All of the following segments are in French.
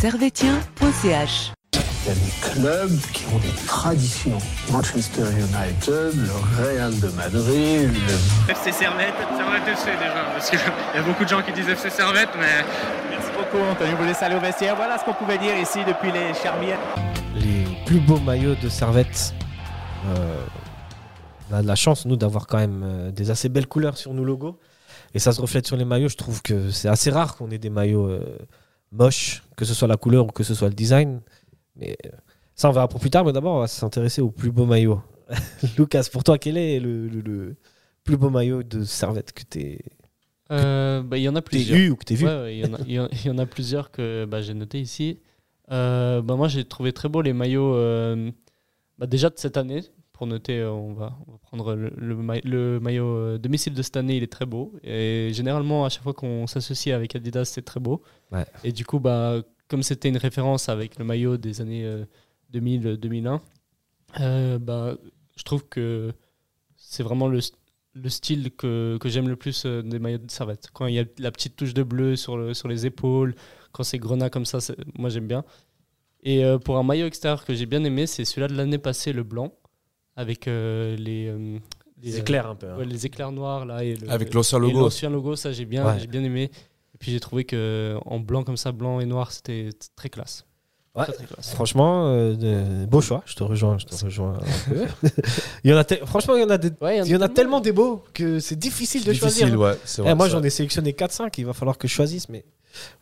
servetien.ch. Il y a des clubs qui ont des traditions. Manchester United, le Real de Madrid, le FC Servette, Servette FC déjà, parce qu'il y a beaucoup de gens qui disent FC Servette, mais Merci beaucoup, Anthony. Vous laissez aller au vestiaire. Voilà ce qu'on pouvait dire ici depuis les Charmières. les plus beaux maillots de Servette. Euh, on a de la chance, nous, d'avoir quand même euh, des assez belles couleurs sur nos logos. Et ça se reflète sur les maillots. Je trouve que c'est assez rare qu'on ait des maillots euh, moches, que ce soit la couleur ou que ce soit le design. Mais euh, ça, on verra pour plus tard. Mais d'abord, on va s'intéresser aux plus beaux maillots. Lucas, pour toi, quel est le, le- le plus beau maillot de Servette que tu Euh, bah, Il y en a plusieurs. eu ou que tu vu? Ouais, ouais, il y, en a- il y en- il y en a plusieurs que bah, j'ai noté ici. Euh, bah, moi, j'ai trouvé très beau les maillots euh, bah, déjà de cette année. Pour noter, euh, on va, on va prendre le, le ma- le maillot euh, domicile de cette année, il est très beau. Et généralement, à chaque fois qu'on s'associe avec Adidas, c'est très beau. Ouais. Et du coup, bah, comme c'était une référence avec le maillot des années euh, 2000-2001, euh, bah, je trouve que c'est vraiment le, le style que, que j'aime le plus des maillots de servette. Quand il y a la petite touche de bleu sur, le, sur les épaules, quand c'est grenat comme ça, moi j'aime bien. Et euh, pour un maillot extérieur que j'ai bien aimé, c'est celui-là de l'année passée, le blanc, avec euh, les, euh, Les euh, éclairs un peu. hein. ouais, les éclairs noirs là et le- Avec l'ancien logo. l'ancien logo, ça j'ai bien, Ouais. j'ai bien aimé. Et puis j'ai trouvé que en blanc comme ça, blanc et noir, c'était très classe. Ouais. Très, très classe. Franchement, euh, beau choix. Je te rejoins. Je te rejoins il y en a Franchement, il y en a, des- Ouais, il y en a tellement des beaux que c'est difficile de difficile, choisir. ouais. c'est Eh, moi, j'en ai sélectionné 4-5. Il va falloir que je choisisse. Mais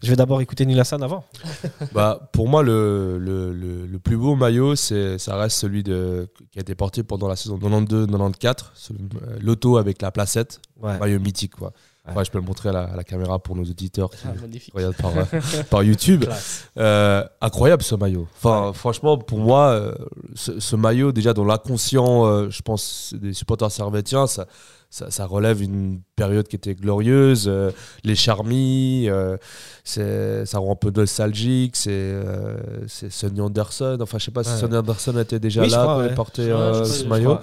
je vais d'abord écouter Nilassan avant. Bah, pour moi, le, le, le, le plus beau maillot, c'est, ça reste celui de, qui a été porté pendant la saison 92-94, celui- euh, l'auto avec la placette, Ouais. maillot mythique. Quoi. Ouais. Ouais, je peux le montrer à la, à la caméra pour nos auditeurs qui Ah, regardent par, euh, par YouTube. Euh, incroyable ce maillot. Enfin, franchement, pour moi, euh, ce, ce maillot, déjà dans l'inconscient, je pense, des supporters servétiens, ça, ça, ça relève une période qui était glorieuse. les charmis, ça rend un peu nostalgique. C'est Sonny Anderson. Enfin, je sais pas si Ouais. Sonny Anderson était déjà Oui, là ouais. je crois, ce maillot. crois.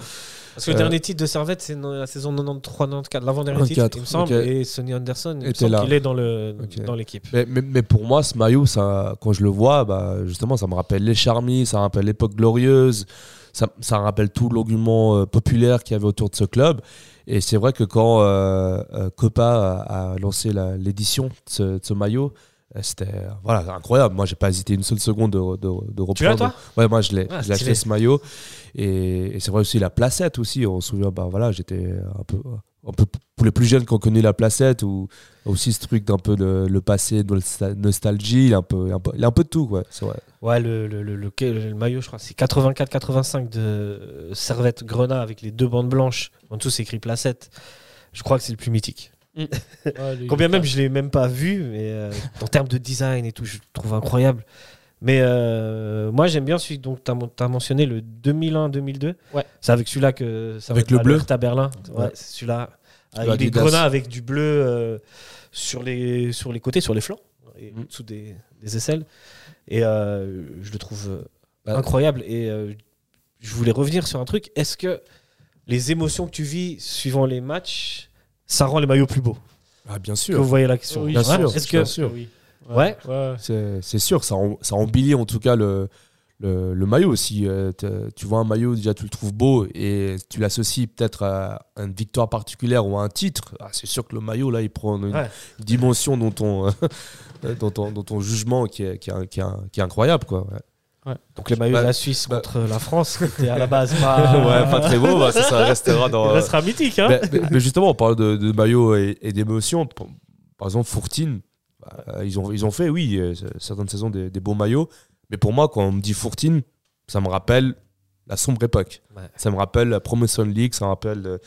Parce que le Euh, dernier titre de Servette, c'est la saison 93-94, l'avant-dernier titre, 94, il me semble. Et Sonny Anderson, il me Était semble là. qu'il est dans l'équipe. Mais, mais, mais pour moi, ce maillot, ça, quand je le vois, bah, justement, ça me rappelle les charmis, ça me rappelle l'époque glorieuse, ça, ça me rappelle tout l'engouement euh, populaire qu'il y avait autour de ce club. Et c'est vrai que quand euh, euh, Copa a, a lancé la- l'édition de ce, de ce maillot, euh, c'était euh, voilà, incroyable. Moi, j'ai pas hésité une seule seconde de, de, de reprendre. Tu l'as, toi? Ouais, moi, je l'ai Ah, je l'ai stylé. acheté ce maillot. Et, et c'est vrai aussi la placette aussi. On se souvient, bah, voilà, j'étais un peu, un peu pour les plus jeunes qui ont connu la placette ou aussi ce truc d'un peu de, le passé, de la nostalgie, il a un peu, il a un peu, il a un peu de tout, ouais, c'est vrai. Ouais, le, le, le, le- le maillot, je crois, c'est 84-85 de euh, Servette Grenat avec les deux bandes blanches. En dessous, c'est écrit Placette. Je crois que c'est le plus mythique. Ouais, lui, Combien même, je l'ai même pas vu, mais euh, en termes de design et tout, je le trouve incroyable. Mais euh, moi, j'aime bien celui dont tu as, mentionné, le 2001-2002. Ouais. C'est avec celui-là que ça Avec va être le bleu. à Berlin. Ouais, Ouais. c'est celui-là. Avec des grenats avec du bleu euh, sur, les, sur les côtés, sur les flancs, et Mm. dessous des, des aisselles. Et euh, je le trouve Bah. incroyable. Et euh, je voulais revenir sur un truc. Est-ce que les émotions que tu vis suivant les matchs, ça rend les maillots plus beaux Ah, bien Que sûr. vous voyez la question. Oui, Bien sûr, Est-ce bien que sûr. Oui. Ouais. ouais. C'est sûr, ça, ça embellit en tout cas le, le, le maillot. Si euh, tu vois un maillot, déjà tu le trouves beau et tu l'associes peut-être à une victoire particulière ou à un titre, ah, c'est sûr que le maillot là il prend une Ouais. dimension dans ton, dans ton, dans ton jugement qui est, qui est, qui est, qui est incroyable. Quoi, ouais. Donc les maillots Bah, de la Suisse bah. contre la France, qui était à la base pas. ouais, pas très beau, bah, ça, ça restera dans. Il restera mythique, hein mais, mais- mais justement, on parle de, de maillot et, et d'émotion. Par exemple, Fourtine, bah, ils, ont, ils ont fait, oui, euh, certaines saisons des, des beaux maillots. Mais pour moi, quand on me dit Fourtine, ça me rappelle la sombre époque. Ouais. Ça me rappelle la Promotion League, ça me rappelle. euh,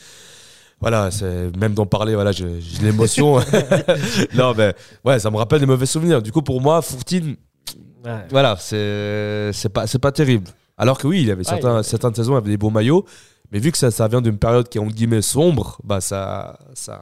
voilà, c'est même d'en parler, voilà, j'ai l'émotion. non, mais ouais, ça me rappelle des mauvais souvenirs. Du coup, pour moi, Fourtine, Ouais. voilà, c'est c'est pas, c'est pas terrible. Alors que oui, il y avait Ah, certains, il- certaines saisons, il y avait des beaux maillots. Mais vu que ça, ça vient d'une période qui est entre guillemets sombre, bah ça, ça,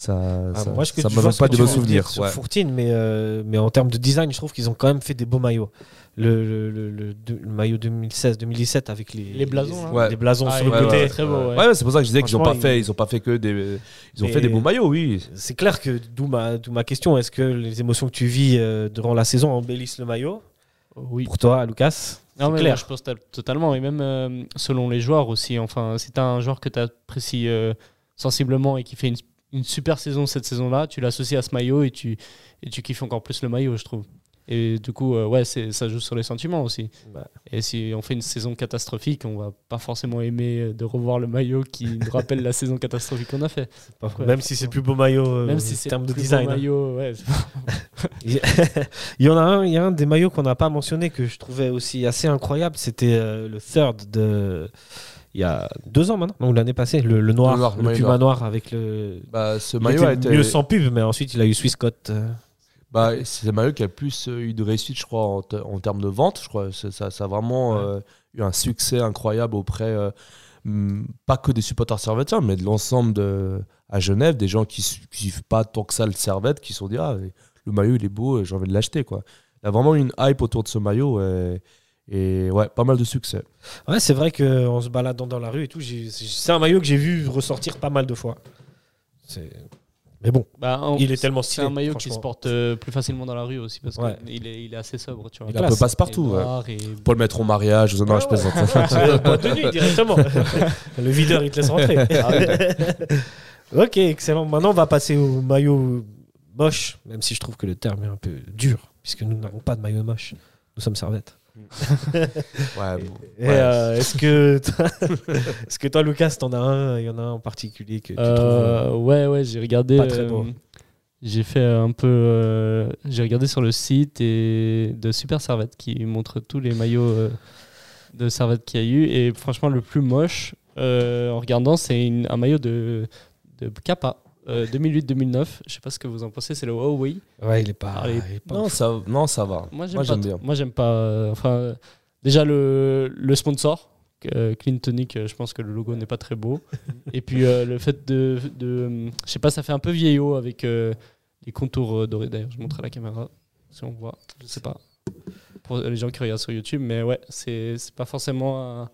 Ça, Ah, ça, moi, je, ça je me vois pas de veux souvenirs. Sur ouais. Fourtine, mais, euh, mais en termes de design, je trouve qu'ils ont quand même fait des beaux maillots. Le, le, le- le- maillot 2016-2017 avec les, Les blasons, là. Ouais. les blasons Ah, sur il le ouais, côté. est très beau, ouais. Ouais, ouais, c'est pour ça que je disais qu'ils ont pas fait, ils- ont pas fait que des, ils ont Mais- fait des beaux maillots, oui. C'est clair que d'où ma, d'où ma question, est-ce que les émotions que tu vis euh, durant la saison embellissent le maillot? Oui. Pour toi, Lucas? Non, c'est mais clair. moi, je pense to- totalement. Et même euh, selon les joueurs aussi. Enfin, si tu as un joueur que tu apprécies euh, sensiblement et qui fait une, une super saison cette saison-là, tu l'associes à ce maillot et tu, et tu kiffes encore plus le maillot, je trouve. Et du coup, euh, ouais, ça joue sur les sentiments aussi. Et si on fait une saison catastrophique, on va pas forcément aimer euh, de revoir le maillot qui nous rappelle la saison catastrophique qu'on a fait. Pas- Ouais, Même si c'est le plus beau maillot euh, Même si en termes de beau design. hein. maillot, ouais. Il y en a un, il y a un des maillots qu'on n'a pas mentionné que je trouvais aussi assez incroyable. C'était euh, le third de. Il y a deux ans maintenant, ou l'année passée, le, le noir, Le noir, le, puma noir. noir avec le. Bah, ce Il maillot était a été, mieux sans pub, mais ensuite il a eu Swisscott. euh, bah, c'est le maillot qui a plus euh, eu de réussite, je crois, en, te- en termes de vente. Je crois, ça, ça a vraiment Ouais. euh, eu un succès incroyable auprès, euh, hum, pas que des supporters servétiens, mais de l'ensemble de à Genève, des gens qui qui suivent pas tant que ça le servette, qui se sont dit ah le maillot il est beau, j'ai envie de l'acheter quoi. Il y a vraiment eu une hype autour de ce maillot et, et ouais, pas mal de succès. Ouais, c'est vrai qu'en se baladant dans la rue et tout, c'est c'est un maillot que j'ai vu ressortir pas mal de fois. C'est- Mais bon, Bah, en- il est tellement C'est stylé. un maillot qui se porte euh, plus facilement dans la rue aussi parce Ouais. qu'il est, il est assez sobre, tu vois. Il est un peu passe-partout. Ouais. et- Pour le mettre au mariage, non, Ouais, je ouais. plaisante. C'est de nuit directement. le videur, il te laisse rentrer. ok, excellent. Maintenant, on va passer au maillot moche, même si je trouve que le terme est un peu dur, puisque nous n'avons pas de maillot moche. Nous sommes servettes. Ouais, bon. Ouais. euh, est-ce que, toi- est-ce que toi, Lucas, t'en as un Il y en a un en particulier que tu Euh, trouves ouais, ouais, j'ai regardé. pas très euh, beau. j'ai fait un peu. euh, j'ai regardé sur le site et de Super Servette qui montre tous les maillots euh, de Servette qu'il y a eu. Et franchement, le plus moche euh, en regardant, c'est un maillot de, de Kappa. Euh, 2008-2009, je sais pas ce que vous en pensez, c'est le Huawei. Ouais, il est pas. Allez, il est pas Non, ça, non, ça va. Moi, j'aime bien. Moi, j'aime pas. euh, enfin, euh, déjà le, le sponsor, euh, Clean Tonic, euh, je pense que le logo n'est pas très beau. Et puis euh, le fait de, de, euh, je sais pas, ça fait un peu vieillot avec euh, les contours euh, dorés. D'ailleurs, je montre à la caméra si on voit. Je sais pas pour les gens qui regardent sur YouTube, mais ouais, c'est c'est pas forcément un,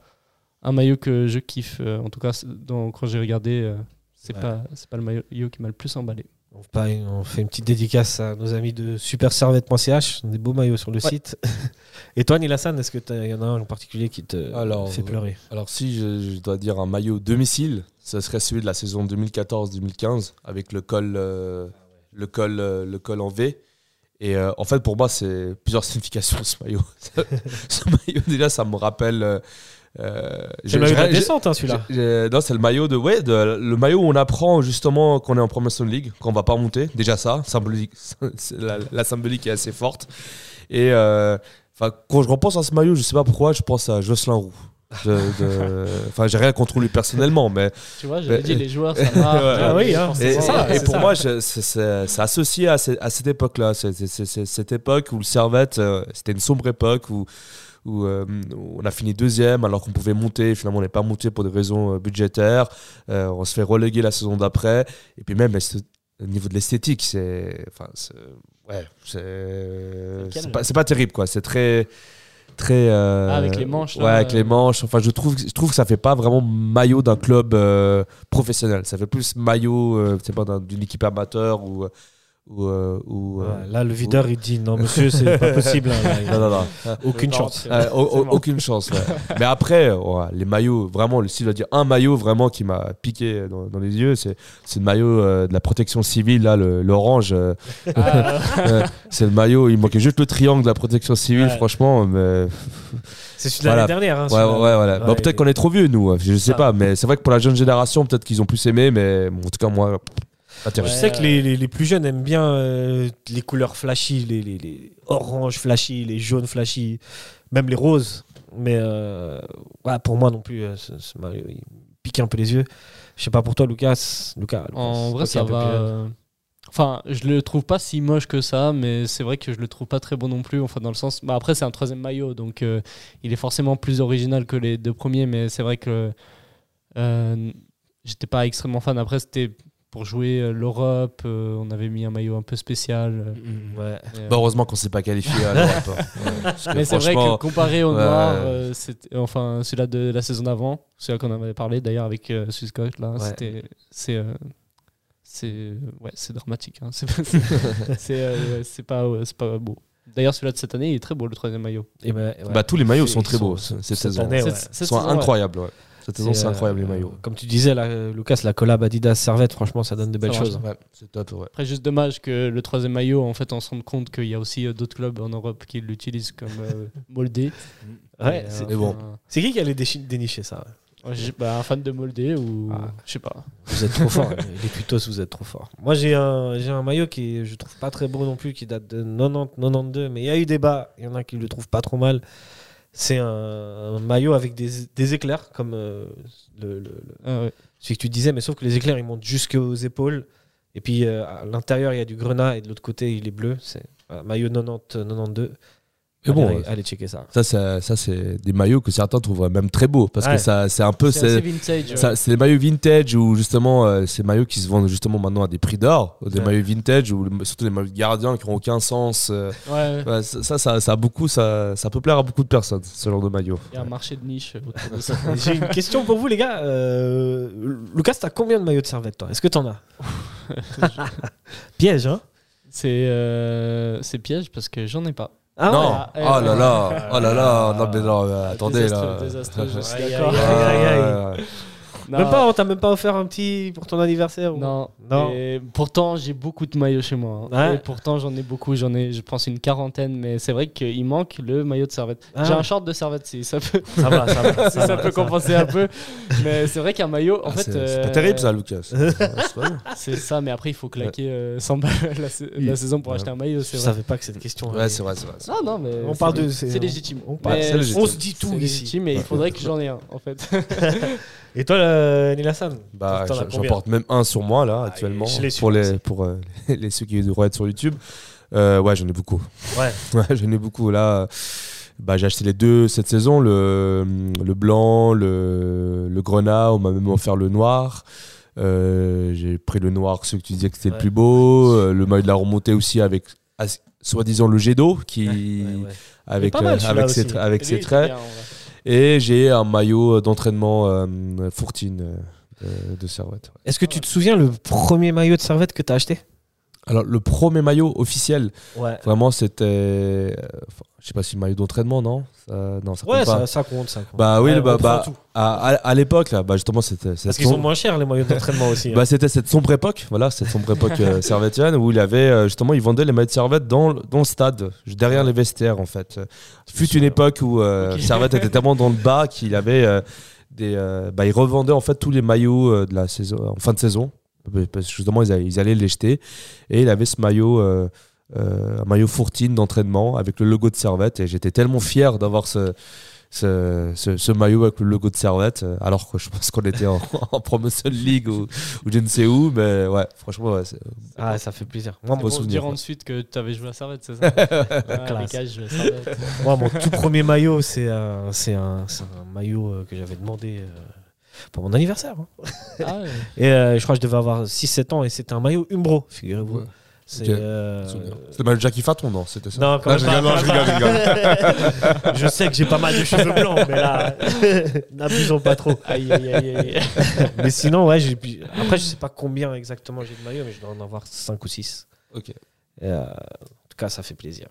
un maillot que je kiffe. euh, en tout cas, dans- quand j'ai regardé, euh, c'est Ouais. pas c'est pas le maillot qui m'a le plus emballé. On, fait- on fait une petite dédicace à nos amis de superservette.ch, des beaux maillots sur le Ouais. site. Et toi, Nilassan, est-ce qu'il y en a un en particulier qui te Alors, fait pleurer? Alors si je, je dois dire un maillot domicile, ce serait celui de la saison 2014-2015 avec le col, euh, le col, euh, le col en V. Et euh, en fait, pour moi, c'est plusieurs significations ce maillot. ce maillot, déjà, ça me rappelle. euh, euh, C'est j'ai- le maillot de descente, hein, celui-là. Non, c'est le maillot de, ouais, de, le maillot où on apprend justement qu'on est en Promotion League, qu'on va pas monter. Déjà ça, symbolique, c'est la, la symbolique est assez forte. Et euh, quand je repense à ce maillot, je sais pas pourquoi, je pense à Jocelyn Roux. Enfin, j'ai rien contre lui personnellement, mais Tu vois, j'avais Ouais. dit les joueurs, ça marche. Ouais. Ah oui, hein, et, C'est ça, et c'est pour ça. moi, c'est- associé à, ce- à cette époque-là. Cette époque où le Servette, euh, c'était une sombre époque où, où, euh, où on a fini deuxième alors qu'on pouvait monter. Finalement, on n'est pas monté pour des raisons euh, budgétaires. Euh, on se fait reléguer la saison d'après. Et puis même, au niveau de l'esthétique, c'est. Enfin, ouais, c'est. Pas, c'est pas terrible, quoi. C'est très. Très, euh, Ah, avec les manches, là, Ouais, avec euh. les manches. Enfin, je trouve, je trouve que ça fait pas vraiment maillot d'un club euh, professionnel. Ça fait plus maillot, c'est pas d'un- d'une équipe amateur ou. Ou, euh, ou, euh, Ouais, Là, le videur, il dit non, monsieur, c'est pas possible. hein, non, non, non. Aucune chance. Euh, au- au- c'est bon. aucune chance. ouais. Mais après, ouais, les maillots, vraiment, le style va dire un maillot vraiment qui m'a piqué dans, dans les yeux, c'est c'est le maillot euh, de la protection civile, là, l'orange. euh, Ah, c'est le maillot, il manquait juste le triangle de la protection civile, Ouais. franchement. Mais... C'est celui de l'année Voilà. dernière. hein, Ouais, voilà. Ouais, Bon, peut-être qu'on est trop vieux, nous, je sais Ah. pas, mais c'est vrai que pour la jeune génération, peut-être qu'ils ont plus aimé, mais bon, en tout cas, moi, Je sais que les, les- les plus jeunes aiment bien euh, les couleurs flashy, les, les, les oranges flashy, les jaunes flashy, même les roses. Mais euh, ouais, pour moi non plus, euh, ce, ce maillot, il pique un peu les yeux. Je sais pas pour toi, Lucas. Lucas, Lucas, En toi vrai, qui es un ça peu va. plus jeune. euh, Enfin, je le trouve pas si moche que ça, mais c'est vrai que je le trouve pas très beau non plus. Enfin, dans le sens. Bah, après, c'est un troisième maillot, donc euh, il est forcément plus original que les deux premiers, mais c'est vrai que euh, j'étais pas extrêmement fan. Après, c'était pour jouer euh, l'Europe. euh, on avait mis un maillot un peu spécial. Ouais. Bah, heureusement qu'on s'est pas qualifié à l'Europe. hein. Mais c'est vrai que comparé au ouais. noir, euh, enfin celui-là de la saison d'avant, celui-là qu'on avait parlé d'ailleurs avec euh, là, Ouais. c'était, c'est, euh, c'est, ouais, c'est dramatique. hein. C'est, pas- c'est, euh, pas, ouais, c'est pas beau. D'ailleurs, celui-là de cette année, il est très beau le troisième maillot. Et ben, ouais. Bah, tous les maillots sont très beaux sont- cette cette saison. année, ouais. Cette- Ils cette sont saison, ouais. incroyables. ouais. Cette saison, c'est euh, incroyable les maillots. Comme tu disais, là, Lucas, la collab Adidas Servette, franchement, ça donne de belles choses. Ouais, c'est top. Ouais. Après, juste dommage que le troisième maillot, en fait, on se rende compte qu'il y a aussi euh, d'autres clubs en Europe qui l'utilisent comme euh, moldé. Ouais, c'est- euh, mais bon. enfin, C'est qui qui allait dénicher ça? Bah, un fan de moldé ou Ah. je sais pas. Vous êtes trop forts, les tutos, vous êtes trop forts. Moi, j'ai un, j'ai un maillot qui, je trouve pas très beau non plus, qui date de 90-92, mais il y a eu débat. Il y en a qui le trouvent pas trop mal. C'est un, un maillot avec des, des éclairs, comme euh, le, le- le- Ah ouais. celui que tu disais, mais sauf que les éclairs, ils montent jusqu'aux épaules. Et puis, euh, à l'intérieur, il y a du grenat, et de l'autre côté, il est bleu. C'est un maillot 90-92. Mais bon, allez, euh, allez checker ça. Ça, c'est- ça c'est des maillots que certains trouvent même très beaux parce Ouais. que ça, c'est un peu. C'est assez c'est- vintage. ouais. Des maillots vintage ou justement euh, ces maillots qui se vendent justement maintenant à des prix d'or, des Ouais. maillots vintage ou surtout des maillots de gardiens qui n'ont aucun sens. euh, Ouais, ouais. ouais, ça, ça, ça, ça a beaucoup, ça, ça peut plaire à beaucoup de personnes ce genre de maillot. Il y a un marché de niche autour de ça. J'ai une question pour vous, les gars. Euh, Lucas, t'as combien de maillots de servette, toi? Est-ce que t'en as? Piège, hein? C'est euh, c'est piège parce que j'en ai pas. Ah non, ouais. oh là là, oh là là, non mais non, attendez là. désastreux, je suis Aïe, d'accord. Non, Même pas, on t'a même pas offert un petit pour ton anniversaire ou- Non. Non. Et pourtant, j'ai beaucoup de maillots chez moi. hein. Ouais. Et pourtant, j'en ai beaucoup. J'en ai, je pense, une quarantaine. Mais c'est vrai qu'il manque le maillot de servette. Ah. J'ai un short de servette, si ça peut, Ça va, ça va. si ça peut compenser un peu. Mais c'est vrai qu'un maillot, en Ah, fait. c'est euh, terrible ça, Lucas. C'est ça, mais après, il faut claquer euh, 100 balles la, sa- la saison pour Ouais. acheter un maillot. Je vrai. savais pas que c'était question. Ouais, c'est vrai, c'est vrai. Non, non, mais. On c'est- parle de- C'est légitime. on se dit tout C'est ici. légitime, mais il faudrait que j'en ai un, en fait. Et toi, euh, Nilassan Bah, j'en- porte même un sur moi là Ah, actuellement je pour les pour euh, les ceux qui devraient être sur YouTube. Euh, ouais, j'en ai beaucoup. Ouais. Ouais, j'en ai beaucoup là. Bah, j'ai acheté les deux cette saison, le, le blanc, le, le grenat, on m'a même offert le noir. Euh, j'ai pris le noir, ceux que tu disais que c'était Ouais. le plus beau. Le maillot de la remontée aussi avec soi-disant le jet d'eau qui Ouais, avec avec ses, avec ses traits. bien. Et j'ai un maillot d'entraînement euh, Fourtine euh, de, Servette. Est-ce que tu te souviens le premier maillot de servette que t'as acheté? Alors, le premier maillot officiel, Ouais. vraiment, c'était. euh, je sais pas si maillot d'entraînement, non? Ça- Non, ça compte Ouais, pas. ça, ça compte, ça compte. Bah oui, Ouais, le- bah, bah, à, à- à l'époque, là, bah, justement, c'était. Parce qu'ils sont moins chers, les maillots d'entraînement aussi. hein. Bah, c'était cette sombre époque, voilà, cette sombre époque euh, servettienne où il avait euh, justement, il vendait les maillots de Servette dans, le- dans le stade, derrière les vestiaires en fait. Fut une époque où euh, Ok. Servette était tellement dans le bas qu'il avait euh, des, bah, il revendait en fait tous les maillots de la saison, en fin de saison, parce que justement ils, allaient- ils allaient les jeter, et il avait ce maillot. euh, euh, un maillot Fourtine d'entraînement avec le logo de Servette et j'étais tellement fier d'avoir ce, ce, ce- ce maillot avec le logo de Servette euh, alors que je pense qu'on était en, en promotion league ou, ou je ne sais où mais ouais franchement ouais, Ah, ça fait plaisir. Moi, mon, souvenir, dire ensuite que tu avais joué à Servette, c'est ça Ouais, Servette. moi, mon tout premier maillot, c'est un, c'est un, c'est un maillot que j'avais demandé euh, pour mon anniversaire. hein. Ah ouais. Et euh, je crois que je devais avoir 6-7 ans et c'était un maillot Umbro, figurez-vous. Ouais. C'est, Ok. euh, le maillot de Jackie Faton non c'était ça Non, quand Non, même je pas, rigole, non, je rigole, je rigole. je sais que j'ai pas mal de cheveux blancs, mais là, n'abusons pas trop. Aïe, aïe, aïe, aïe. Mais sinon, ouais, après, je sais pas combien exactement j'ai de maillots, mais je dois en avoir 5 ou 6. Ok. Et, euh, en tout cas, ça fait plaisir.